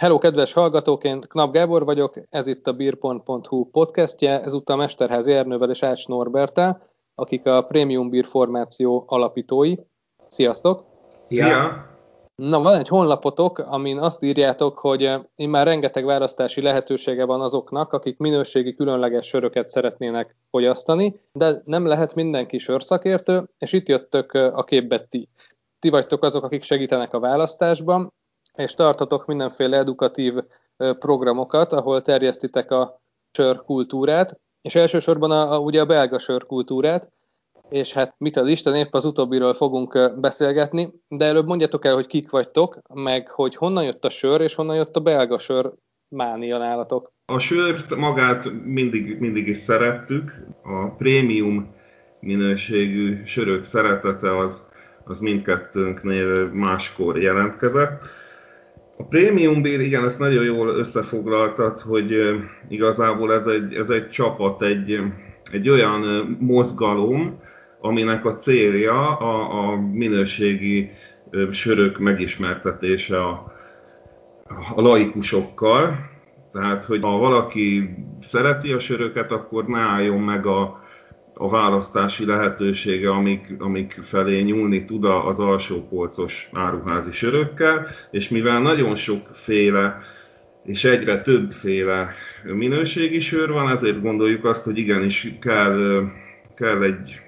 Hello, kedves hallgatók, én Knap Gábor vagyok, ez itt a beer.hu podcastje, ezúttal Mesterházi Ernővel és Ács Norbertel, akik a Premium Beer formáció alapítói. Sziasztok! Szia! Na, van egy honlapotok, amin azt írjátok, hogy én már rengeteg választási lehetősége van azoknak, akik minőségi különleges söröket szeretnének fogyasztani, de nem lehet mindenki sörszakértő, és itt jöttök a képbe ti. Ti vagytok azok, akik segítenek a választásban, és tartotok mindenféle edukatív programokat, ahol terjesztitek a sörkultúrát, és elsősorban a, a, ugye a belga sörkultúrát, és hát mit az Isten, épp az utóbbiről fogunk beszélgetni, de előbb mondjatok el, hogy kik vagytok, meg hogy honnan jött a sör, és honnan jött a belga sör mánia nálatok. A sört magát mindig, mindig is szerettük, a prémium minőségű sörök szeretete az, az mindkettőnknél máskor jelentkezett a Premium Beer, igen, ezt nagyon jól összefoglaltad, hogy igazából ez egy, ez egy csapat, egy, egy olyan mozgalom, aminek a célja a, a minőségi sörök megismertetése a, a laikusokkal. Tehát, hogy ha valaki szereti a söröket, akkor ne álljon meg a, a választási lehetősége, amik, amik felé nyúlni tud az alsó polcos áruházi sörökkel, és mivel nagyon sokféle és egyre többféle minőségi sör van, ezért gondoljuk azt, hogy igenis kell, kell egy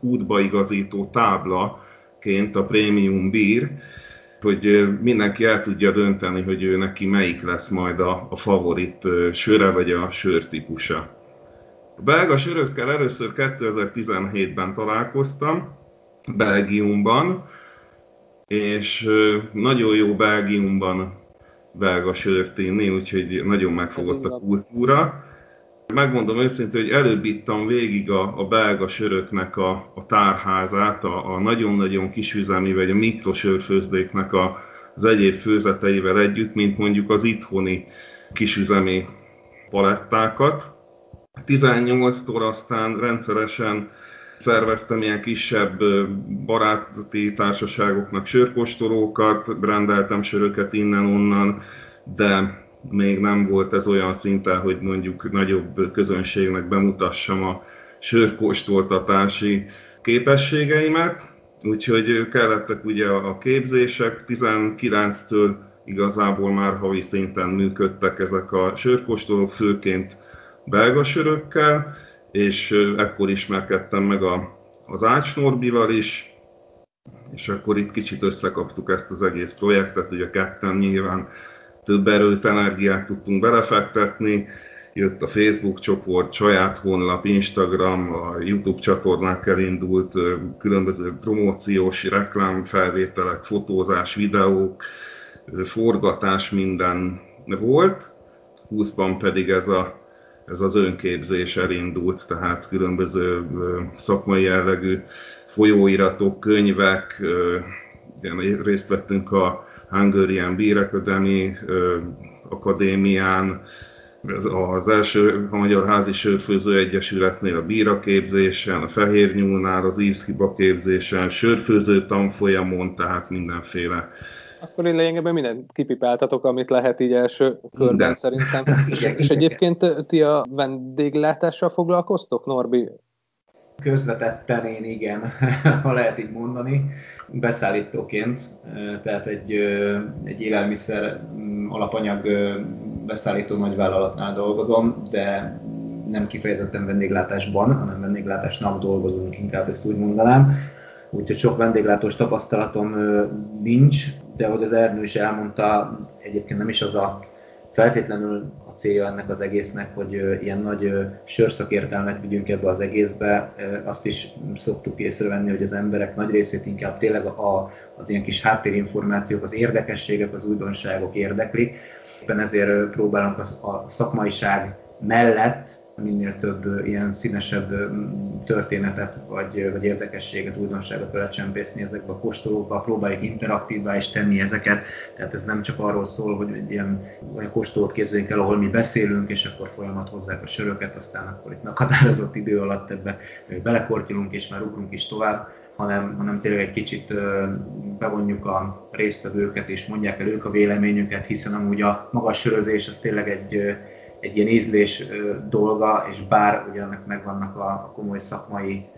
útbaigazító táblaként a Premium Beer, hogy mindenki el tudja dönteni, hogy ő neki melyik lesz majd a, a favorit söre vagy a sörtípusa. A belga sörökkel először 2017-ben találkoztam, Belgiumban, és nagyon jó Belgiumban belga sört inni, úgyhogy nagyon megfogott a kultúra. Megmondom őszintén, hogy előbb ittam végig a, a belga söröknek a, a tárházát, a, a nagyon-nagyon kisüzemi vagy a mikrosörfőzdéknek a, az egyéb főzeteivel együtt, mint mondjuk az itthoni kisüzemi palettákat. 18-tól aztán rendszeresen szerveztem ilyen kisebb baráti társaságoknak sörkóstolókat, rendeltem söröket innen-onnan, de még nem volt ez olyan szinten, hogy mondjuk nagyobb közönségnek bemutassam a sörkóstoltatási képességeimet. Úgyhogy kellettek ugye a képzések, 19-től igazából már havi szinten működtek ezek a sörkóstolók, főként belga sörökkel, és ekkor ismerkedtem meg a, az Ács Norbival is, és akkor itt kicsit összekaptuk ezt az egész projektet, ugye ketten nyilván több erőt, energiát tudtunk belefektetni, jött a Facebook csoport, saját honlap, Instagram, a YouTube csatornák elindult, különböző promóciós reklámfelvételek, fotózás, videók, forgatás, minden volt. 20-ban pedig ez a ez az önképzés elindult, tehát különböző szakmai jellegű folyóiratok, könyvek, részt vettünk a Hungarian Beer Academy akadémián, az első a Magyar Házi Sörfőző Egyesületnél a bíra képzésen, a Fehér Nyúlnál az ízhiba képzésen, sörfőző tanfolyamon, tehát mindenféle akkor én lényegében mindent kipipáltatok, amit lehet így első körben Minden. szerintem. és, és egyébként ti a vendéglátással foglalkoztok, Norbi? Közvetetten én igen, ha lehet így mondani, beszállítóként, tehát egy, egy élelmiszer mm, alapanyag beszállító nagyvállalatnál dolgozom, de nem kifejezetten vendéglátásban, hanem vendéglátásnak dolgozunk, inkább ezt úgy mondanám. Úgyhogy sok vendéglátós tapasztalatom nincs, de ahogy az Ernő is elmondta, egyébként nem is az a feltétlenül a célja ennek az egésznek, hogy ilyen nagy sörszakértelmet vigyünk ebbe az egészbe. Azt is szoktuk észrevenni, hogy az emberek nagy részét inkább tényleg a, az ilyen kis háttérinformációk, az érdekességek, az újdonságok érdeklik. Éppen ezért próbálunk a szakmaiság mellett minél több ilyen színesebb történetet, vagy, vagy érdekességet, újdonságot belecsempészni ezekbe a kóstolókba, próbáljuk interaktívvá is tenni ezeket, tehát ez nem csak arról szól, hogy egy ilyen olyan kóstolót képzeljünk el, ahol mi beszélünk, és akkor folyamat hozzák a söröket, aztán akkor itt meghatározott idő alatt ebbe belekortyolunk, és már ugrunk is tovább, hanem, hanem tényleg egy kicsit bevonjuk a résztvevőket, és mondják el ők a véleményüket, hiszen amúgy a magas sörözés az tényleg egy, egy ilyen ízlés dolga, és bár ugye ennek megvannak a komoly szakmai,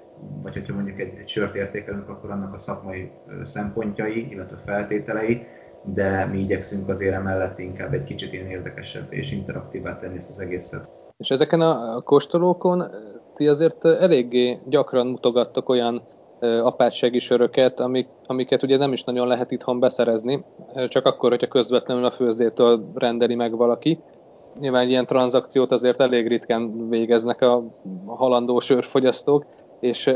vagy hogyha mondjuk egy, egy sört értékelünk, akkor annak a szakmai szempontjai, illetve feltételei, de mi igyekszünk azért emellett inkább egy kicsit ilyen érdekesebb és interaktívá tenni ezt az egészet. És ezeken a kóstolókon ti azért eléggé gyakran mutogattok olyan apátsági söröket, amik, amiket ugye nem is nagyon lehet itthon beszerezni, csak akkor, hogyha közvetlenül a főzdétől rendeli meg valaki. Nyilván ilyen tranzakciót azért elég ritkán végeznek a halandó sörfogyasztók, és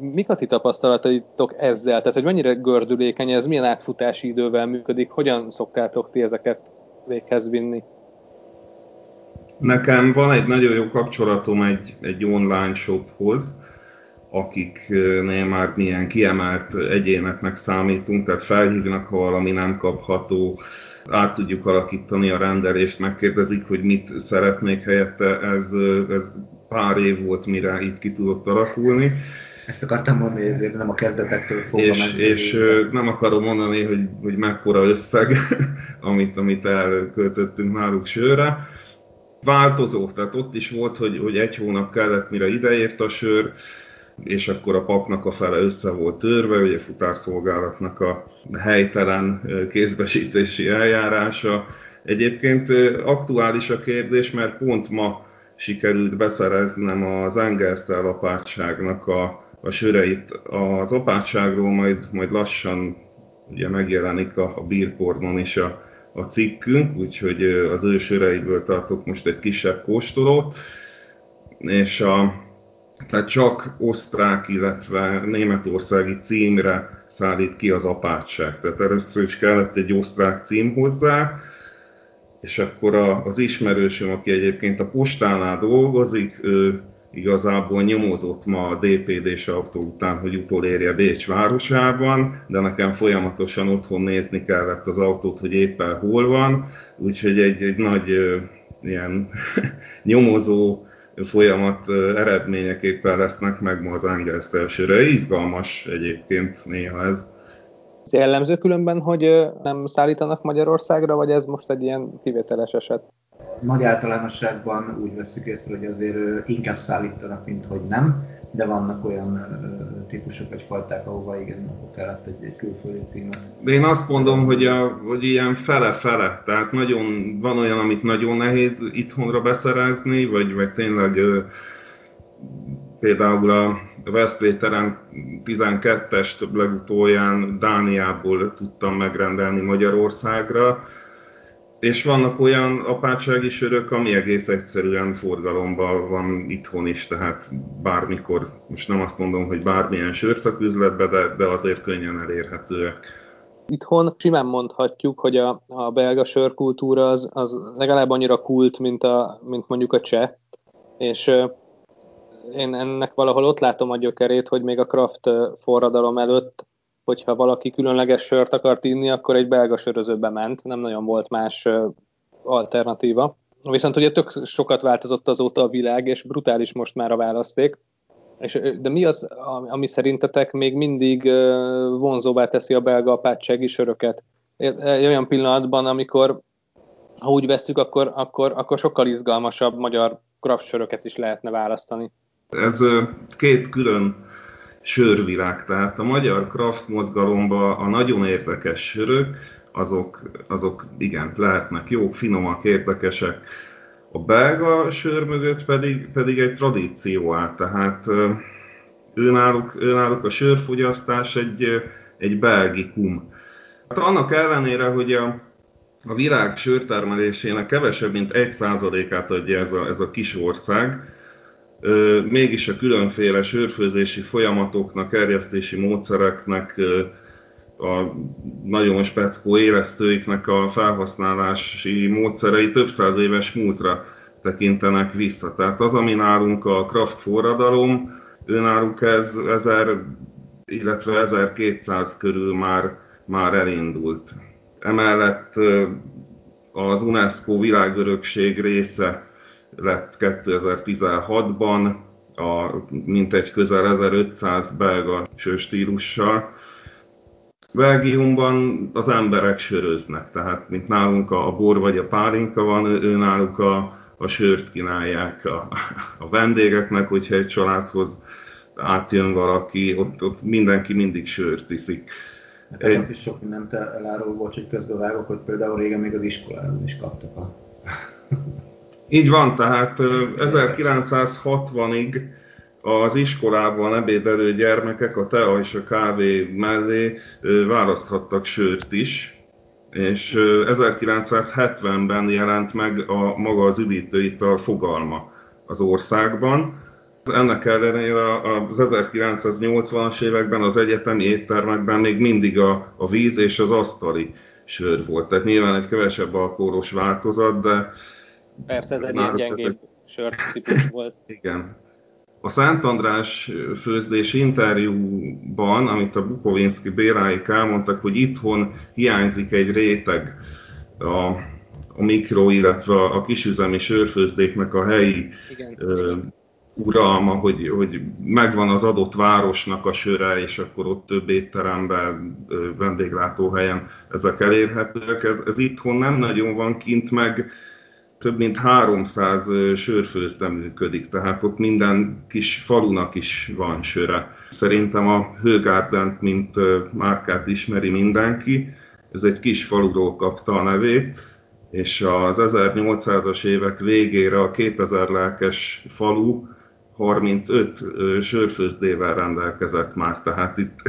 mik a ti tapasztalataitok ezzel? Tehát, hogy mennyire gördülékeny ez, milyen átfutási idővel működik, hogyan szoktátok ti ezeket véghez vinni? Nekem van egy nagyon jó kapcsolatom egy, egy online shophoz, akiknél már milyen kiemelt egyéneknek számítunk, tehát felhívnak, ha valami nem kapható, át tudjuk alakítani a rendelést, megkérdezik, hogy mit szeretnék helyette, ez, ez pár év volt, mire itt ki tudott alakulni. Ezt akartam mondani, ezért nem a kezdetektől fogva És, és nem akarom mondani, hogy, hogy mekkora összeg, amit, amit elköltöttünk náluk sörre. Változó, tehát ott is volt, hogy, hogy egy hónap kellett, mire ideért a sör, és akkor a papnak a fele össze volt törve, ugye futárszolgálatnak a helytelen kézbesítési eljárása. Egyébként aktuális a kérdés, mert pont ma sikerült beszereznem az Engelsztel apátságnak a, a söreit. Az apátságról majd, majd lassan ugye megjelenik a, a bírpornon is a, a cikkünk, úgyhogy az ő söreiből tartok most egy kisebb kóstolót, és a, tehát csak osztrák, illetve németországi címre szállít ki az apátság. Tehát először is kellett egy osztrák cím hozzá, és akkor az ismerősöm, aki egyébként a postánál dolgozik, ő igazából nyomozott ma a DPD-s autó után, hogy utolérje Bécs városában, de nekem folyamatosan otthon nézni kellett az autót, hogy éppen hol van, úgyhogy egy, egy nagy ilyen nyomozó folyamat eredményeképpen lesznek meg ma az Angels elsőre. Izgalmas egyébként néha ez. Ez jellemző különben, hogy nem szállítanak Magyarországra, vagy ez most egy ilyen kivételes eset? Nagy általánosságban úgy veszük észre, hogy azért inkább szállítanak, mint hogy nem, de vannak olyan típusok vagy fajták, ahova igen, akkor kellett egy, egy külföldi címet. Én azt mondom, hogy, a, hogy ilyen fele-fele, tehát nagyon, van olyan, amit nagyon nehéz itthonra beszerezni, vagy, vagy tényleg például a Veszpréteren 12-est legutóján Dániából tudtam megrendelni Magyarországra, és vannak olyan apátsági sörök, ami egész egyszerűen forgalomban van itthon is, tehát bármikor, most nem azt mondom, hogy bármilyen sörszaküzletbe, de, de azért könnyen elérhetőek. Itthon simán mondhatjuk, hogy a, a belga sörkultúra az, az legalább annyira kult, mint, a, mint mondjuk a cseh, és én ennek valahol ott látom a gyökerét, hogy még a Kraft forradalom előtt, hogyha valaki különleges sört akart inni, akkor egy belga sörözőbe ment, nem nagyon volt más alternatíva. Viszont ugye tök sokat változott azóta a világ, és brutális most már a választék. És, de mi az, ami szerintetek még mindig vonzóvá teszi a belga apátsági söröket? Egy olyan pillanatban, amikor ha úgy vesszük, akkor, akkor, akkor sokkal izgalmasabb magyar craft söröket is lehetne választani. Ez két külön sörvilág, tehát a magyar craft mozgalomban a nagyon érdekes sörök, azok, azok igen, lehetnek jók, finomak, érdekesek. A belga sör mögött pedig, pedig egy tradíció áll, tehát őnáluk, őnáluk a sörfogyasztás egy, egy belgikum. Hát annak ellenére, hogy a, a világ sörtermelésének kevesebb, mint 1%-át adja ez a, ez a kis ország, mégis a különféle sörfőzési folyamatoknak, erjesztési módszereknek, a nagyon speckó élesztőiknek a felhasználási módszerei több száz éves múltra tekintenek vissza. Tehát az, ami nálunk a kraft forradalom, ő náluk ez 1000, illetve 1200 körül már, már elindult. Emellett az UNESCO világörökség része lett 2016-ban, a mintegy közel 1500 belga sőstílussal. Belgiumban az emberek söröznek, tehát mint nálunk a bor vagy a pálinka van, ő náluk a, a sört kínálják a, a vendégeknek, hogyha egy családhoz átjön valaki, ott, ott mindenki mindig sört iszik. Nekem az is sok mindent elárul volt, hogy közbevágok, hogy például régen még az iskolában is kaptak a... Így van, tehát 1960-ig az iskolában ebédelő gyermekek a tea és a kávé mellé választhattak sört is, és 1970-ben jelent meg a maga az üdítőital fogalma az országban. Ennek ellenére az 1980-as években az egyetemi éttermekben még mindig a, a víz és az asztali sör volt. Tehát nyilván egy kevesebb alkoholos változat, de... Persze ez egy ilyen gyengébb sör típus volt. Igen. A Szent András főzdés interjúban, amit a Bukovinski Béláik elmondtak, hogy itthon hiányzik egy réteg a, a mikro, illetve a kisüzemi sörfőzdéknek a helyi Igen. Ö, uralma, hogy, hogy megvan az adott városnak a söre, és akkor ott több étteremben, vendéglátóhelyen ezek elérhetőek. Ez, ez itthon nem nagyon van kint, meg több mint 300 sörfőzde működik, tehát ott minden kis falunak is van söre. Szerintem a Hőgárdent, mint márkát ismeri mindenki, ez egy kis faluról kapta a nevét, és az 1800-as évek végére a 2000 lelkes falu 35 sörfőzdével rendelkezett már, tehát itt...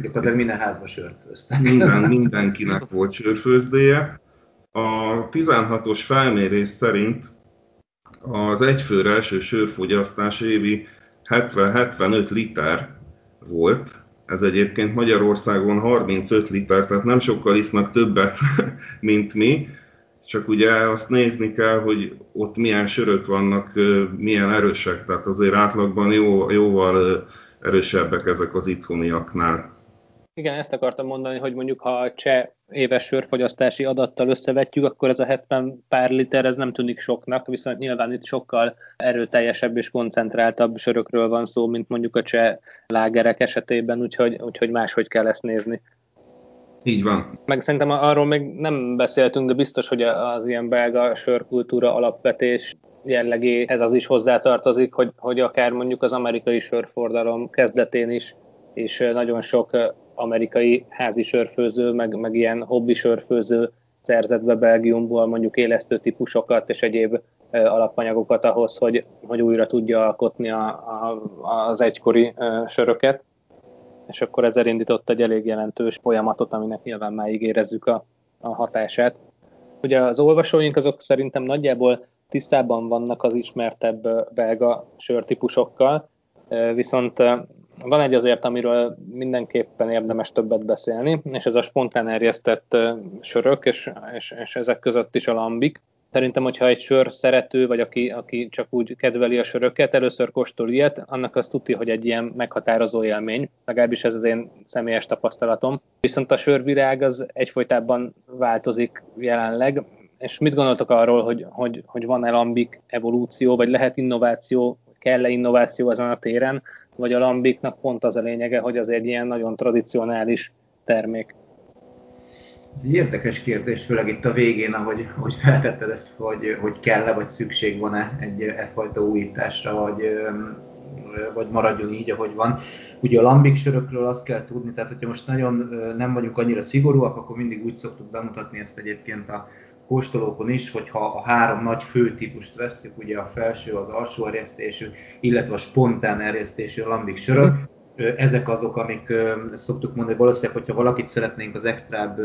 Gyakorlatilag minden házba sört főztek. Minden, mindenkinek volt sörfőzdéje. A 16-os felmérés szerint az egyfőre első sörfogyasztás évi 70-75 liter volt. Ez egyébként Magyarországon 35 liter, tehát nem sokkal isznak többet, mint mi. Csak ugye azt nézni kell, hogy ott milyen sörök vannak, milyen erősek, tehát azért átlagban jó, jóval erősebbek ezek az itthoniaknál. Igen, ezt akartam mondani, hogy mondjuk ha a cseh éves sörfogyasztási adattal összevetjük, akkor ez a 70 pár liter, ez nem tűnik soknak, viszont nyilván itt sokkal erőteljesebb és koncentráltabb sörökről van szó, mint mondjuk a cseh lágerek esetében, úgyhogy, úgyhogy máshogy kell ezt nézni. Így van. Meg szerintem arról még nem beszéltünk, de biztos, hogy az ilyen belga sörkultúra alapvetés jellegéhez az is hozzátartozik, hogy, hogy akár mondjuk az amerikai sörfordalom kezdetén is, és nagyon sok amerikai házi sörfőző, meg, meg ilyen hobbi sörfőző szerzett be Belgiumból mondjuk élesztő típusokat és egyéb alapanyagokat ahhoz, hogy, hogy újra tudja alkotni a, a, az egykori söröket és akkor ez elindított egy elég jelentős folyamatot, aminek nyilván már érezzük a, a hatását. Ugye az olvasóink azok szerintem nagyjából tisztában vannak az ismertebb belga sörtípusokkal, viszont van egy azért, amiről mindenképpen érdemes többet beszélni, és ez a spontán erjesztett sörök, és, és, és ezek között is a lambik. Szerintem, hogyha egy sör szerető, vagy aki, aki csak úgy kedveli a söröket, először kóstol ilyet, annak azt tudja, hogy egy ilyen meghatározó élmény, legalábbis ez az én személyes tapasztalatom. Viszont a sörvirág az egyfolytában változik jelenleg, és mit gondoltok arról, hogy, hogy, hogy van-e lambik evolúció, vagy lehet innováció, kell-e innováció ezen a téren, vagy a lambiknak pont az a lényege, hogy az egy ilyen nagyon tradicionális termék? Ez egy érdekes kérdés, főleg itt a végén, ahogy, ahogy feltetted ezt, hogy, hogy kell-e, vagy szükség van-e egy effajta újításra, vagy, vagy maradjon így, ahogy van. Ugye a lambik sörökről azt kell tudni, tehát hogyha most nagyon nem vagyunk annyira szigorúak, akkor mindig úgy szoktuk bemutatni ezt egyébként a kóstolókon is, hogyha a három nagy fő típust vesszük, ugye a felső, az alsó erjesztésű, illetve a spontán erjesztésű lambik sörök, ezek azok, amik szoktuk mondani, valószínűleg, hogyha valakit szeretnénk az extrább,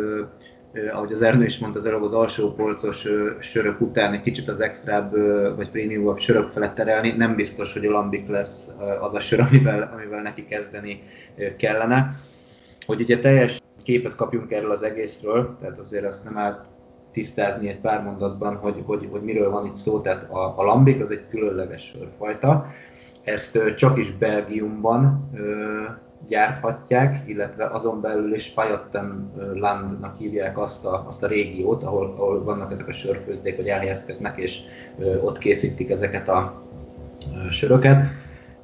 ahogy az Ernő is mondta, az előbb az alsó polcos sörök után egy kicsit az extrább vagy prémiumabb sörök felett terelni, nem biztos, hogy a lambik lesz az a sör, amivel, amivel neki kezdeni kellene. Hogy ugye teljes képet kapjunk erről az egészről, tehát azért azt nem áll tisztázni egy pár mondatban, hogy, hogy, hogy miről van itt szó. Tehát a, a lambik az egy különleges sörfajta, ezt csak is Belgiumban gyárthatják, illetve azon belül is Landnak hívják azt a, azt a régiót, ahol, ahol vannak ezek a sörfőzdék, hogy elhelyezkednek, és ott készítik ezeket a söröket.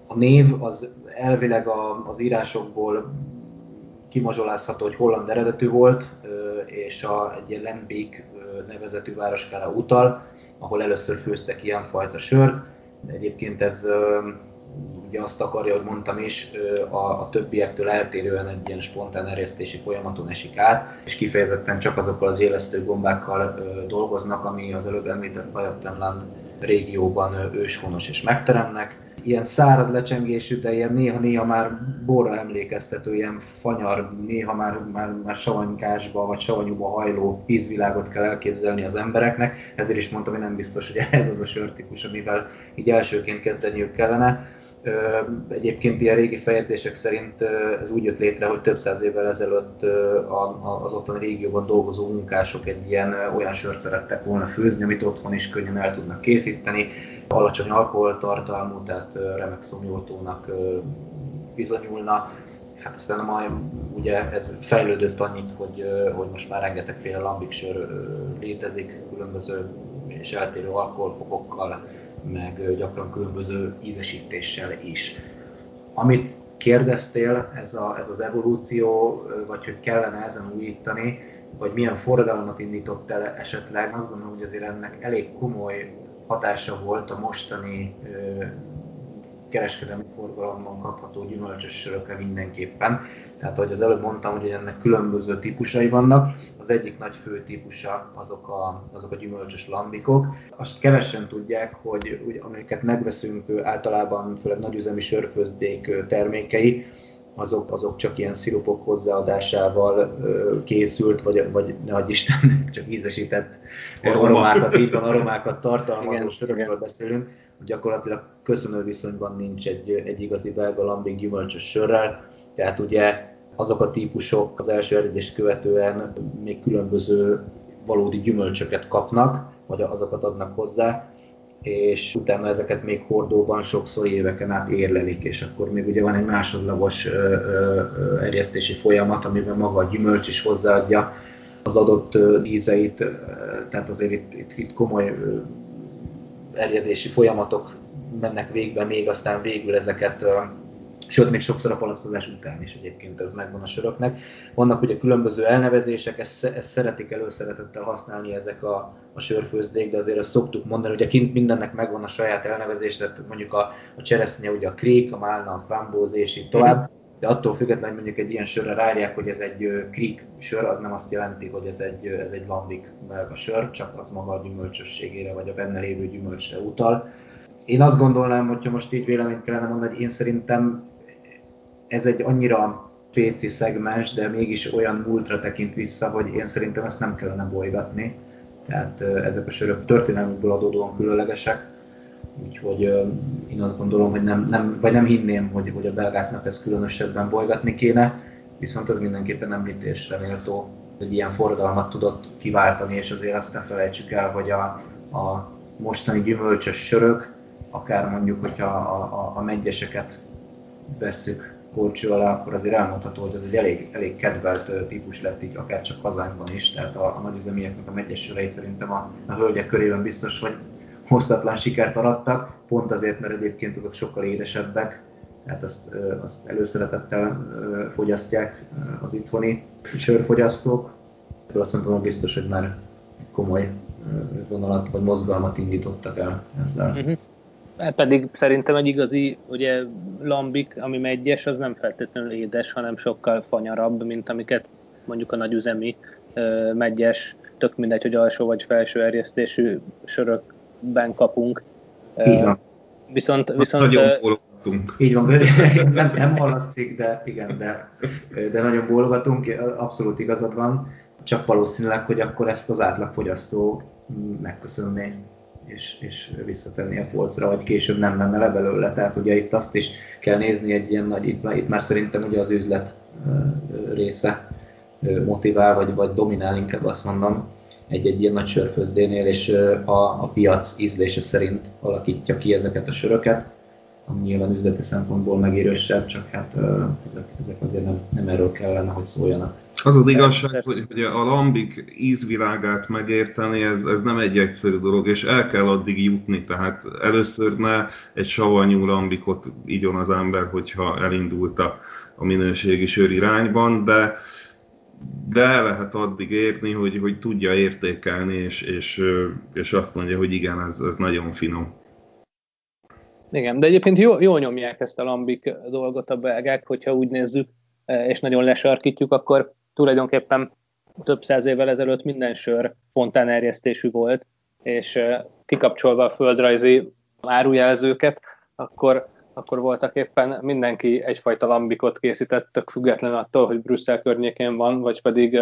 a név az elvileg a, az írásokból kimazsolázható, hogy holland eredetű volt, és a, egy ilyen Lembik nevezetű városkára utal, ahol először főztek ilyenfajta sört. Egyébként ez ugye azt akarja, hogy mondtam is, a, a többiektől eltérően egy ilyen spontán erjesztési folyamaton esik át, és kifejezetten csak azokkal az élesztő gombákkal dolgoznak, ami az előbb említett Bajattenland régióban őshonos és megteremnek. Ilyen száraz lecsengésű, de ilyen néha-néha már borra emlékeztető, ilyen fanyar, néha már, már, már savanykásba vagy savanyúba hajló ízvilágot kell elképzelni az embereknek. Ezért is mondtam, hogy nem biztos, hogy ez az a sörtípus, amivel így elsőként kezdeniük kellene Egyébként ilyen régi fejlesztések szerint ez úgy jött létre, hogy több száz évvel ezelőtt az ottani régióban dolgozó munkások egy ilyen olyan sört szerettek volna főzni, amit otthon is könnyen el tudnak készíteni, alacsony alkoholtartalmú, tehát remek szomjótónak bizonyulna. Hát aztán majd ugye ez fejlődött annyit, hogy, hogy most már rengetegféle lambik sör létezik, különböző és eltérő alkoholfokokkal, meg gyakran különböző ízesítéssel is. Amit kérdeztél, ez, a, ez az evolúció, vagy hogy kellene ezen újítani, vagy milyen forradalmat indított el esetleg, azt gondolom, hogy azért ennek elég komoly hatása volt a mostani kereskedelmi forgalomban kapható gyümölcsös sörökre mindenképpen. Tehát, ahogy az előbb mondtam, hogy ennek különböző típusai vannak. Az egyik nagy fő típusa azok a, azok a gyümölcsös lambikok. Azt kevesen tudják, hogy, hogy amiket megveszünk általában, főleg nagyüzemi sörfőzdék termékei, azok, azok csak ilyen szirupok hozzáadásával készült, vagy, vagy ne adj Isten, csak ízesített aromákat, így van, aromákat tartalmazó sörökről beszélünk. Gyakorlatilag köszönő viszonyban nincs egy, egy igazi belga lambik gyümölcsös sörrel, tehát ugye azok a típusok az első eredés követően még különböző valódi gyümölcsöket kapnak, vagy azokat adnak hozzá, és utána ezeket még hordóban sokszor éveken át érlelik, és akkor még ugye van egy másodlagos ö, erjesztési folyamat, amiben maga a gyümölcs is hozzáadja az adott ízeit, tehát azért itt, itt, itt komoly erjedési folyamatok mennek végbe, még aztán végül ezeket sőt, még sokszor a palackozás után is egyébként ez megvan a söröknek. Vannak ugye különböző elnevezések, ezt, ezt szeretik előszeretettel használni ezek a, a sörfőzdék, de azért azt szoktuk mondani, hogy kint mindennek megvan a saját elnevezés, tehát mondjuk a, a cseresznye ugye a krék, a málna, a fambóz és így tovább, de attól függetlenül mondjuk egy ilyen sörre ráírják, hogy ez egy krik sör, az nem azt jelenti, hogy ez egy, ez egy lambik belga sör, csak az maga a gyümölcsösségére vagy a benne lévő gyümölcsre utal. Én azt gondolnám, hogyha most így véleményt kellene mondani, hogy én szerintem ez egy annyira spéci szegmens, de mégis olyan múltra tekint vissza, hogy én szerintem ezt nem kellene bolygatni. Tehát ezek a sörök történelmükből adódóan különlegesek, úgyhogy én azt gondolom, hogy nem, nem, vagy nem hinném, hogy, hogy a belgáknak ezt különösebben bolygatni kéne, viszont az mindenképpen említésre méltó, egy ilyen forradalmat tudott kiváltani, és azért azt ne felejtsük el, hogy a, a mostani gyümölcsös sörök, akár mondjuk, hogyha a, a, a mengyeseket vesszük korcső alá, akkor azért elmondható, hogy ez egy elég, elég kedvelt típus lett így akár csak hazánkban is, tehát a, a nagyüzemieknek a megyesülei szerintem a, a hölgyek körében biztos, hogy hoztatlan sikert arattak, pont azért, mert egyébként azok sokkal édesebbek, tehát azt, azt előszeretettel fogyasztják az itthoni sörfogyasztók. Ebből azt mondom, biztos, hogy már komoly vonalat vagy mozgalmat indítottak el ezzel. Uh-huh. Hát pedig szerintem egy igazi ugye, lambik, ami megyes, az nem feltétlenül édes, hanem sokkal fanyarabb, mint amiket mondjuk a nagyüzemi megyes, tök mindegy, hogy alsó vagy felső erjesztésű sörökben kapunk. Van. Viszont, viszont nagyon bólogatunk. Így van, nem, nem hallatszik, de igen, de, de nagyon bólogatunk, abszolút igazad van, csak valószínűleg, hogy akkor ezt az átlagfogyasztó megköszönné és, és visszatenni a polcra, vagy később nem menne le belőle. Tehát ugye itt azt is kell nézni egy ilyen nagy, itt, itt már szerintem ugye az üzlet része motivál, vagy, vagy dominál inkább azt mondom, egy-egy ilyen nagy sörfőzdénél, és a, a piac ízlése szerint alakítja ki ezeket a söröket. ami nyilván üzleti szempontból megérősebb, csak hát ezek, ezek azért nem, nem erről kellene, hogy szóljanak. Az az igazság, hogy, hogy a lambik ízvilágát megérteni, ez, ez nem egy egyszerű dolog, és el kell addig jutni, tehát először ne egy savanyú lambikot igyon az ember, hogyha elindult a, a minőségi sör irányban, de, de el lehet addig érni, hogy, hogy tudja értékelni, és, és, és azt mondja, hogy igen, ez, ez nagyon finom. Igen, de egyébként jól, jól nyomják ezt a lambik dolgot a belgák, hogyha úgy nézzük, és nagyon lesarkítjuk, akkor tulajdonképpen több száz évvel ezelőtt minden sör spontán erjesztésű volt, és kikapcsolva a földrajzi árujelzőket, akkor, akkor voltak éppen mindenki egyfajta lambikot készített, tök független attól, hogy Brüsszel környékén van, vagy pedig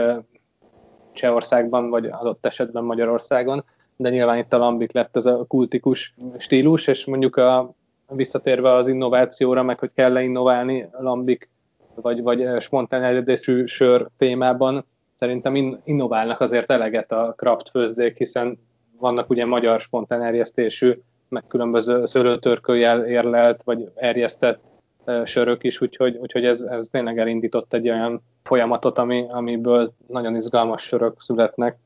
Csehországban, vagy adott esetben Magyarországon, de nyilván itt a lambik lett ez a kultikus stílus, és mondjuk a, visszatérve az innovációra, meg hogy kell-e innoválni lambik vagy, vagy spontán eredésű sör témában szerintem in, innoválnak azért eleget a craft főzdék, hiszen vannak ugye magyar spontán erjesztésű, meg különböző szőlőtörkőjel érlelt, vagy erjesztett sörök is, úgyhogy, úgyhogy ez, ez tényleg elindított egy olyan folyamatot, ami, amiből nagyon izgalmas sörök születnek.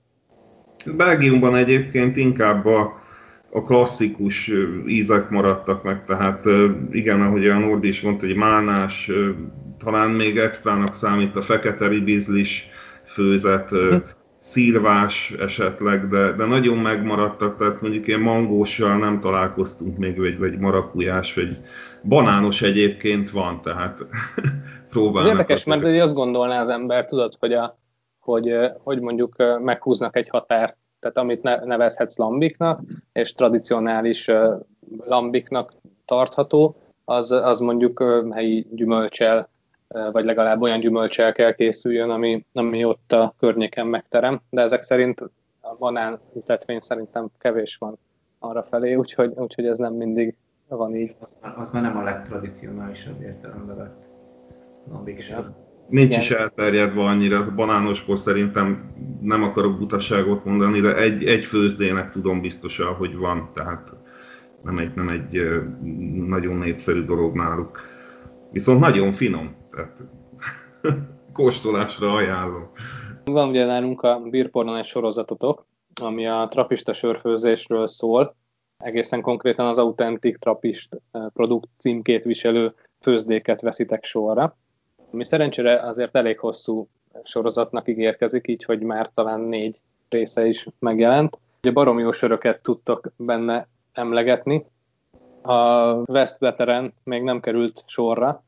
Belgiumban egyébként inkább a, a klasszikus ízek maradtak meg, tehát igen, ahogy a Nordi is mondta, hogy málnás, talán még extrának számít a fekete ribizlis főzet, hm. szilvás esetleg, de, de nagyon megmaradtak, tehát mondjuk ilyen mangóssal nem találkoztunk még, vagy, vagy marakujás, vagy banános egyébként van, tehát próbálnak. Ez érdekes, mert azt gondolná az ember, tudod, hogy, a, hogy, hogy mondjuk meghúznak egy határt, tehát amit nevezhetsz lambiknak, és tradicionális lambiknak tartható, az, az mondjuk helyi gyümölcsel vagy legalább olyan gyümölcsel kell készüljön, ami, ami ott a környéken megterem, de ezek szerint a banán ütetvény szerintem kevés van arra felé, úgyhogy, úgyhogy ez nem mindig van így. Az, az már nem a legtradicionálisabb értelemben vett lambik sem. Nincs Igen. is elterjedve annyira, banánoskor szerintem nem akarok butaságot mondani, de egy, egy főzdének tudom biztosan, hogy van, tehát nem egy, nem egy nagyon népszerű dolog náluk. Viszont nagyon finom. Tehát kóstolásra ajánlom. Van ugye nálunk a Bírpornon egy sorozatotok, ami a trapista sörfőzésről szól. Egészen konkrétan az autentik trapist produkt címkét viselő főzdéket veszitek sorra. Ami szerencsére azért elég hosszú sorozatnak ígérkezik, így hogy már talán négy része is megjelent. Ugye baromi jó söröket tudtok benne emlegetni. A West Veteran még nem került sorra,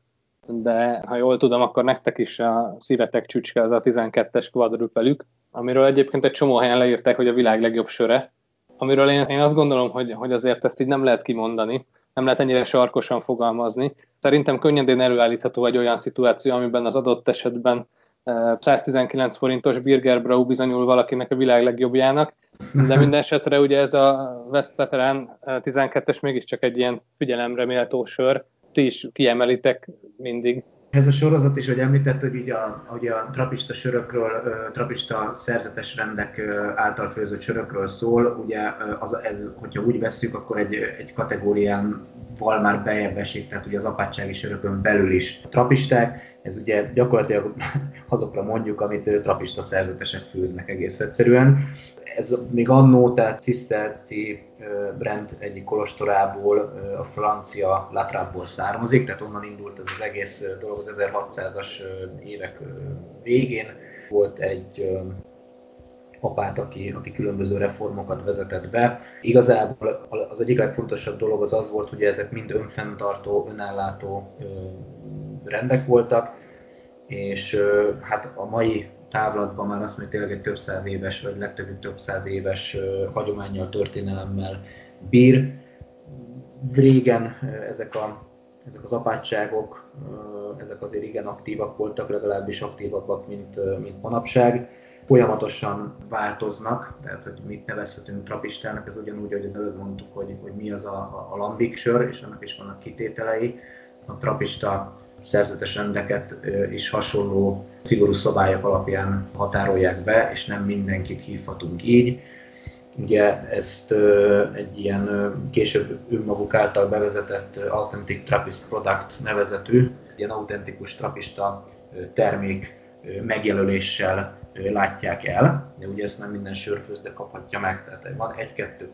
de ha jól tudom, akkor nektek is a szívetek csücske az a 12-es quadrupelük, amiről egyébként egy csomó helyen leírták, hogy a világ legjobb söre, amiről én, én azt gondolom, hogy, hogy azért ezt így nem lehet kimondani, nem lehet ennyire sarkosan fogalmazni. Szerintem könnyedén előállítható egy olyan szituáció, amiben az adott esetben 119 eh, forintos Birger Brau bizonyul valakinek a világ legjobbjának, de minden esetre ugye ez a West Veteran 12-es eh, mégiscsak egy ilyen figyelemre méltó sör, ti is kiemelitek mindig. Ez a sorozat is, hogy említetted, hogy a, hogy a trapista sörökről, trapista szerzetes rendek által főzött sörökről szól, ugye az, ez, hogyha úgy vesszük, akkor egy, egy kategórián val már bejebb esik, tehát ugye az apátsági sörökön belül is trapisták, ez ugye gyakorlatilag azokra mondjuk, amit trapista szerzetesek főznek egész egyszerűen ez még annó, tehát Ciszterci brand egyik kolostorából, a francia Latrapból származik, tehát onnan indult ez az egész dolog az 1600-as évek végén. Volt egy apát, aki, aki különböző reformokat vezetett be. Igazából az egyik legfontosabb dolog az az volt, hogy ezek mind önfenntartó, önállátó rendek voltak, és hát a mai távlatban már azt mondja, tényleg egy több száz éves, vagy legtöbb több száz éves hagyományjal, történelemmel bír. Régen ezek, a, ezek az apátságok, ezek azért igen aktívak voltak, legalábbis aktívabbak, mint, mint manapság. Folyamatosan változnak, tehát hogy mit nevezhetünk trapistának, ez ugyanúgy, hogy az előbb mondtuk, hogy, hogy mi az a, a lambik sör, és annak is vannak kitételei. A trapista szerzetes rendeket is hasonló szigorú szabályok alapján határolják be, és nem mindenkit hívhatunk így. Ugye ezt egy ilyen később önmaguk által bevezetett Authentic Trappist Product nevezetű, ilyen autentikus trapista termék megjelöléssel látják el, de ugye ezt nem minden sörfőzde kaphatja meg, tehát van egy-kettő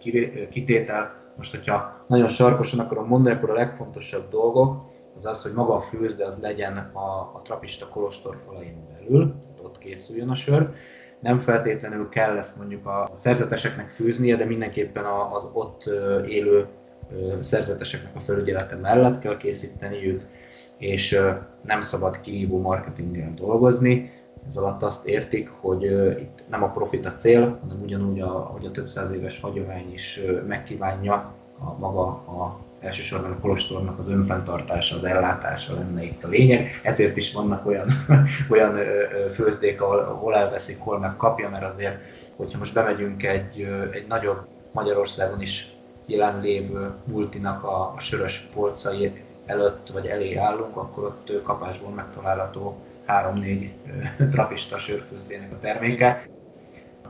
kitétel. Most, hogyha nagyon sarkosan akarom mondani, akkor a legfontosabb dolgok az az, hogy maga a főzde az legyen a, a trapista kolostor falain belül, ott készüljön a sör. Nem feltétlenül kell ezt mondjuk a szerzeteseknek főznie, de mindenképpen az ott élő szerzeteseknek a felügyelete mellett kell készíteniük, és nem szabad kihívó marketinggel dolgozni. Ez alatt azt értik, hogy itt nem a profit a cél, hanem ugyanúgy, ahogy a több száz éves hagyomány is megkívánja a maga a elsősorban a kolostornak az önfenntartása, az ellátása lenne itt a lényeg. Ezért is vannak olyan, olyan főzdék, ahol, hol elveszik, hol megkapja, mert azért, hogyha most bemegyünk egy, egy nagyobb Magyarországon is jelenlévő multinak a, a sörös polcai előtt vagy elé állunk, akkor ott kapásból megtalálható 3-4 trapista sörfőzdének a terméke,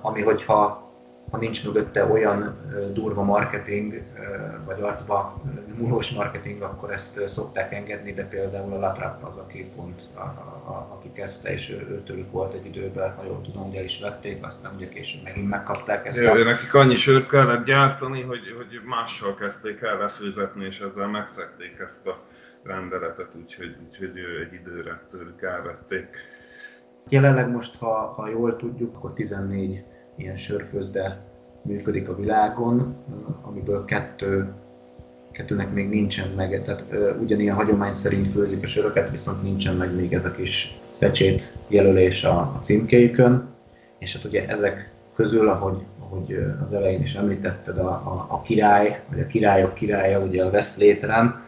ami hogyha ha nincs mögötte olyan durva marketing, vagy arcba múlós marketing, akkor ezt szokták engedni, de például a Latrap az, aki pont, a, a, aki kezdte, és őtőlük volt egy időben, ha jól tudom, el is vették, aztán ugye később megint megkapták ezt. Jó, a... nekik annyi sört kellett gyártani, hogy, hogy mással kezdték el lefőzetni, és ezzel megszekték ezt a rendeletet, úgyhogy, úgyhogy egy időre tőlük elvették. Jelenleg most, ha, ha jól tudjuk, akkor 14 ilyen sörfőzde működik a világon, amiből kettő, kettőnek még nincsen meg, tehát ugyanilyen hagyomány szerint főzik a söröket, viszont nincsen meg még ez a kis pecsét jelölés a, a címkéjükön, és hát ugye ezek közül, ahogy, ahogy az elején is említetted, a, a, a király, vagy a királyok királya, ugye a West Léteren,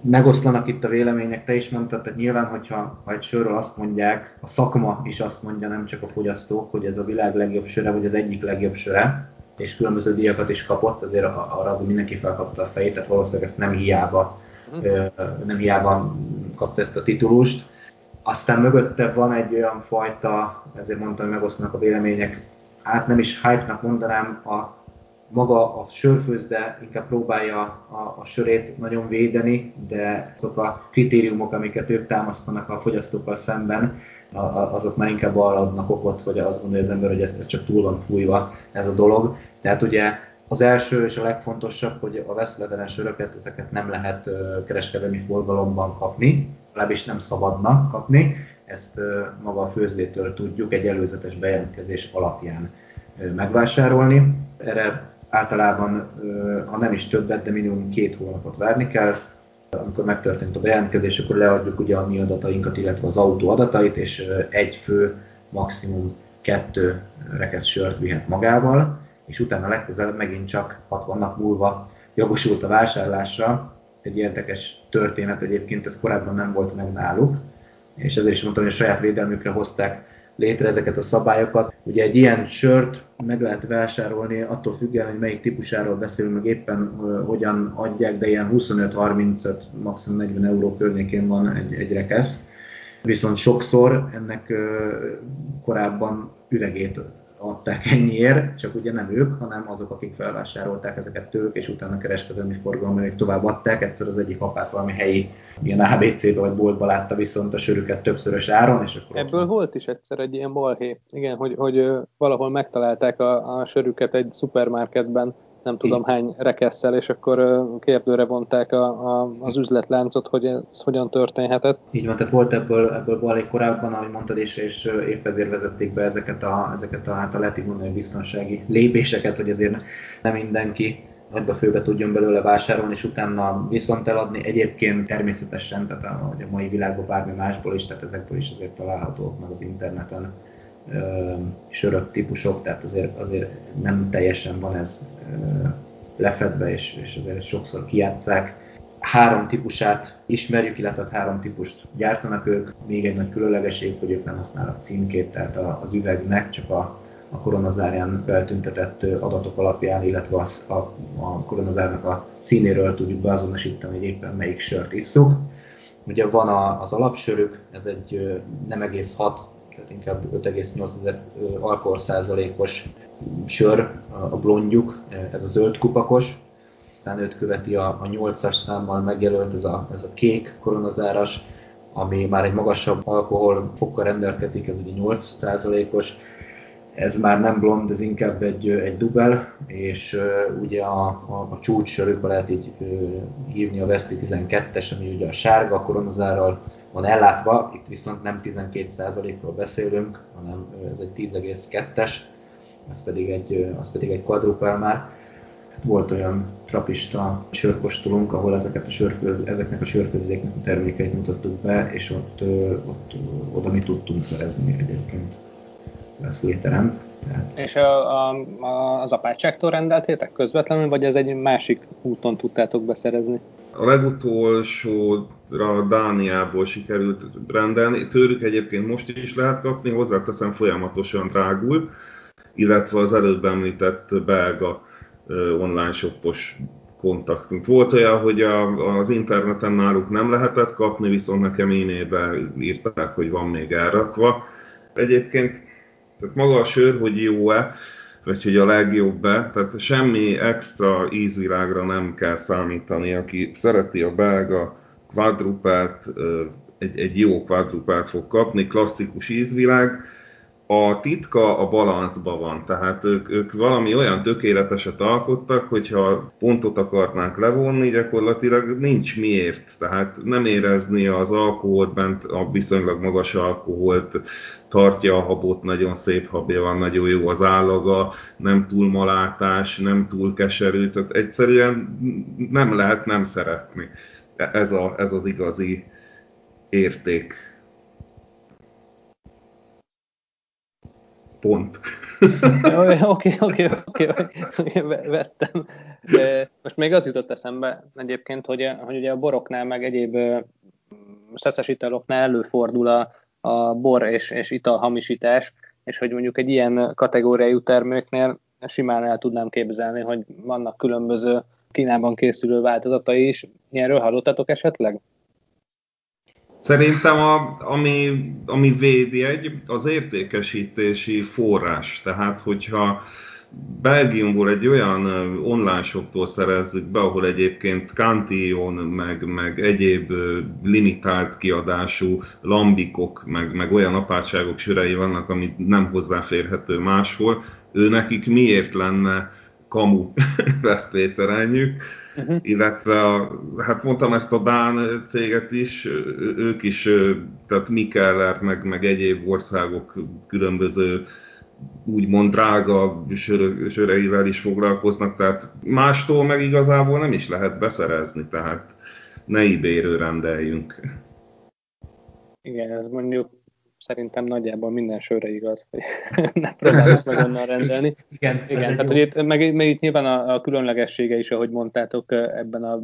megoszlanak itt a vélemények, te is mondtad, tehát nyilván, hogyha ha egy sörről azt mondják, a szakma is azt mondja, nem csak a fogyasztók, hogy ez a világ legjobb söre, vagy az egyik legjobb söre, és különböző díjakat is kapott, azért arra az mindenki felkapta a fejét, tehát valószínűleg ezt nem hiába, mhm. nem hiába kapta ezt a titulust. Aztán mögötte van egy olyan fajta, ezért mondtam, hogy megosztanak a vélemények, hát nem is hype-nak mondanám, a maga a sörfőzde inkább próbálja a, a sörét nagyon védeni, de azok a kritériumok, amiket ők támasztanak a fogyasztókkal szemben, azok már inkább arra adnak okot, hogy azt gondolja az ember, hogy ez, ez csak túl van fújva ez a dolog. Tehát ugye az első és a legfontosabb, hogy a veszletlen söröket, ezeket nem lehet kereskedelmi forgalomban kapni, legalábbis nem szabadna kapni, ezt maga a főzdétől tudjuk egy előzetes bejelentkezés alapján megvásárolni. Erre általában, ha nem is többet, de minimum két hónapot várni kell. Amikor megtörtént a bejelentkezés, akkor leadjuk ugye a mi adatainkat, illetve az autó adatait, és egy fő, maximum kettő rekesz sört vihet magával, és utána legközelebb megint csak 60 nap múlva jogosult a vásárlásra. Egy érdekes történet egyébként, ez korábban nem volt meg náluk, és ezért is mondtam, hogy a saját védelmükre hozták létre ezeket a szabályokat. Ugye egy ilyen sört meg lehet vásárolni, attól függően, hogy melyik típusáról beszélünk, meg éppen hogyan adják, de ilyen 25-35, maximum 40 euró környékén van egy, egy rekesz. Viszont sokszor ennek korábban üregét adták ennyiért, csak ugye nem ők, hanem azok, akik felvásárolták ezeket tőlük, és utána kereskedelmi forgalomban tovább adták. Egyszer az egyik apát valami helyi ilyen ABC-be vagy boltba látta viszont a sörüket többszörös áron. És akkor Ebből ott... volt is egyszer egy ilyen balhé. Igen, hogy, hogy valahol megtalálták a, a sörüket egy szupermarketben, nem tudom hány rekesszel, és akkor kérdőre vonták a, a, az üzletláncot, hogy ez hogyan történhetett. Így van, tehát volt ebből, ebből balé korábban, ahogy mondtad, és, és épp ezért vezették be ezeket a, ezeket a hát a lehet mondani, biztonsági lépéseket, hogy azért nem mindenki ebbe főbe tudjon belőle vásárolni, és utána viszont eladni. Egyébként természetesen, tehát a, a mai világban bármi másból is, tehát ezekből is azért találhatók meg az interneten sörök típusok, tehát azért, azért nem teljesen van ez lefedve, és, és azért sokszor kiátszák. Három típusát ismerjük, illetve három típust gyártanak ők. Még egy nagy különlegesség, hogy ők nem használnak címkét, tehát az üvegnek csak a, a koronazárján feltüntetett adatok alapján, illetve az, a, a koronazárnak a színéről tudjuk beazonosítani, hogy éppen melyik sört isszuk. Ugye van a, az alapsörük, ez egy nem egész 6 tehát inkább 5,8 alkoholszázalékos sör, a blondjuk, ez a zöld kupakos, aztán őt követi a, a 8-as számmal megjelölt ez a, ez a kék koronazáras, ami már egy magasabb alkoholfokkal rendelkezik, ez ugye 8%-os, ez már nem blond, ez inkább egy, egy dubel, és uh, ugye a, a, a csúcssörükbe lehet így uh, hívni a Veszli 12-es, ami ugye a sárga koronazárral van ellátva, itt viszont nem 12%-ról beszélünk, hanem ez egy 10,2-es, az pedig egy, az pedig egy quadrupel már. Volt olyan trapista sörkostolunk, ahol ezeket a sörköz, ezeknek a sörközéknek a termékeit mutattuk be, és ott, ott oda mi tudtunk szerezni egyébként étterem. Tehát... És a, a, a, az apátságtól rendeltétek közvetlenül, vagy ez egy másik úton tudtátok beszerezni? A legutolsóra Dániából sikerült rendelni, tőlük egyébként most is lehet kapni, hozzáteszem folyamatosan drágul, illetve az előbb említett belga online shopos kontaktunk. Volt olyan, hogy a, az interneten náluk nem lehetett kapni, viszont nekem e-mailbe írták, hogy van még elrakva. Egyébként tehát maga a sör, hogy jó-e, vagy hogy a legjobb-e, tehát semmi extra ízvilágra nem kell számítani, aki szereti a belga quadrupelt, egy, egy jó quadrupelt fog kapni, klasszikus ízvilág, a titka a balanszban van, tehát ők, ők valami olyan tökéleteset alkottak, hogyha pontot akarnánk levonni, gyakorlatilag nincs miért. Tehát nem érezni az alkoholt bent, a viszonylag magas alkoholt, tartja a habot, nagyon szép habja van, nagyon jó az állaga, nem túl malátás, nem túl keserű, tehát egyszerűen nem lehet nem szeretni. Ez, a, ez az igazi érték Pont. Oké, oké, oké, vettem. Most még az jutott eszembe egyébként, hogy, hogy ugye a boroknál, meg egyéb szeszes italoknál előfordul a, a bor és, és ital hamisítás, és hogy mondjuk egy ilyen kategóriájú terméknél simán el tudnám képzelni, hogy vannak különböző Kínában készülő változatai is. Ilyenről hallottatok esetleg? Szerintem a, ami, ami egy az értékesítési forrás. Tehát, hogyha Belgiumból egy olyan online shoptól szerezzük be, ahol egyébként Cantillon, meg, meg egyéb limitált kiadású lambikok, meg, meg olyan apátságok sörei vannak, amit nem hozzáférhető máshol, ő nekik miért lenne kamu Veszpréterenyük, uh-huh. illetve a, hát mondtam ezt a Dán céget is, ők is, tehát Mikeller, meg, meg egyéb országok különböző úgymond drága sör, söreivel is foglalkoznak, tehát mástól meg igazából nem is lehet beszerezni, tehát ne ebay rendeljünk. Igen, ez mondjuk szerintem nagyjából minden sörre igaz, hogy ne próbáljuk meg onnan rendelni. Igen, Igen tehát hogy itt, meg, meg itt nyilván a, a különlegessége is, ahogy mondtátok, ebben a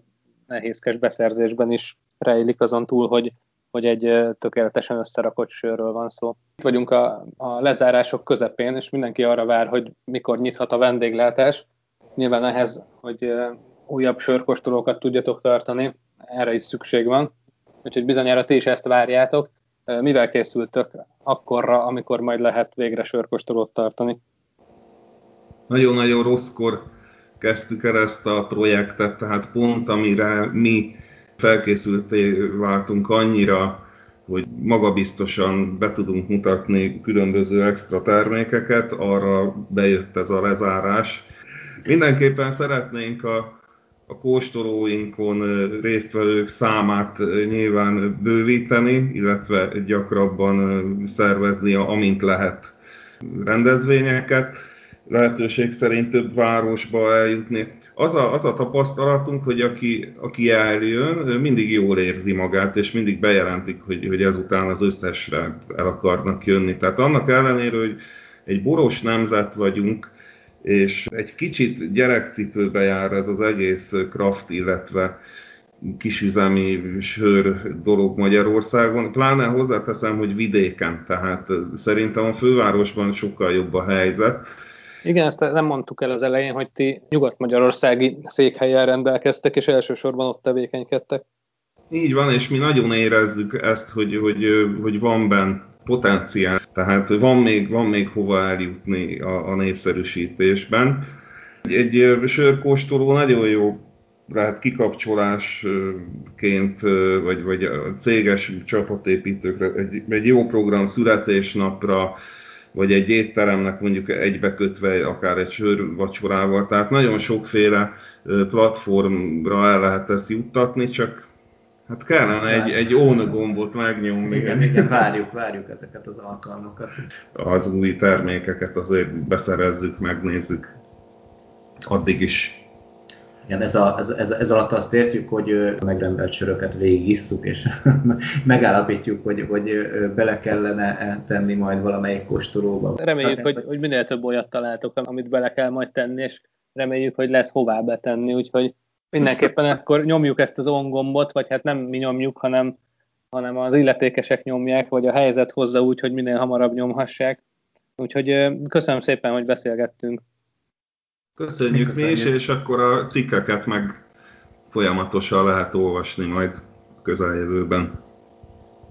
nehézkes beszerzésben is rejlik azon túl, hogy, hogy egy tökéletesen összerakott sörről van szó. Itt vagyunk a, a lezárások közepén, és mindenki arra vár, hogy mikor nyithat a vendéglátás. Nyilván ehhez, hogy újabb sörkostolókat tudjatok tartani, erre is szükség van. Úgyhogy bizonyára ti is ezt várjátok. Mivel készültök akkorra, amikor majd lehet végre sörkostolót tartani? Nagyon-nagyon rosszkor kezdtük el ezt a projektet, tehát pont amire mi felkészülté váltunk annyira, hogy magabiztosan be tudunk mutatni különböző extra termékeket, arra bejött ez a lezárás. Mindenképpen szeretnénk a a kóstolóinkon résztvevők számát nyilván bővíteni, illetve gyakrabban szervezni, amint lehet rendezvényeket, lehetőség szerint több városba eljutni. Az a, az a tapasztalatunk, hogy aki, aki eljön, mindig jól érzi magát, és mindig bejelentik, hogy, hogy ezután az összesre el akarnak jönni. Tehát annak ellenére, hogy egy boros nemzet vagyunk, és egy kicsit gyerekcipőbe jár ez az egész kraft, illetve kisüzemi sör dolog Magyarországon. Pláne hozzáteszem, hogy vidéken, tehát szerintem a fővárosban sokkal jobb a helyzet. Igen, ezt nem mondtuk el az elején, hogy ti nyugat-magyarországi székhelyen rendelkeztek, és elsősorban ott tevékenykedtek. Így van, és mi nagyon érezzük ezt, hogy, hogy, hogy van benn potenciál, tehát van még, van még hova eljutni a, a népszerűsítésben. Egy, egy sörkóstoló nagyon jó lehet kikapcsolásként, vagy, vagy a céges csapatépítőkre, egy, egy jó program születésnapra, vagy egy étteremnek mondjuk egybekötve akár egy sörvacsorával. Tehát nagyon sokféle platformra el lehet ezt juttatni, csak Hát kellene egy, egy own gombot megnyomni. Igen, igen, várjuk, várjuk ezeket az alkalmakat. Az új termékeket azért beszerezzük, megnézzük. Addig is igen, ez, a, ez, ez, ez alatt azt értjük, hogy a megrendelt söröket végigisszuk, és megállapítjuk, hogy, hogy bele kellene tenni majd valamelyik kóstolóba. Reméljük, hogy, hogy minél több olyat találtok, amit bele kell majd tenni, és reméljük, hogy lesz hová betenni, úgyhogy mindenképpen akkor nyomjuk ezt az ongombot, vagy hát nem mi nyomjuk, hanem, hanem az illetékesek nyomják, vagy a helyzet hozza úgy, hogy minél hamarabb nyomhassák. Úgyhogy köszönöm szépen, hogy beszélgettünk. Köszönjük mi, mi is, és akkor a cikkeket meg folyamatosan lehet olvasni majd közeljövőben.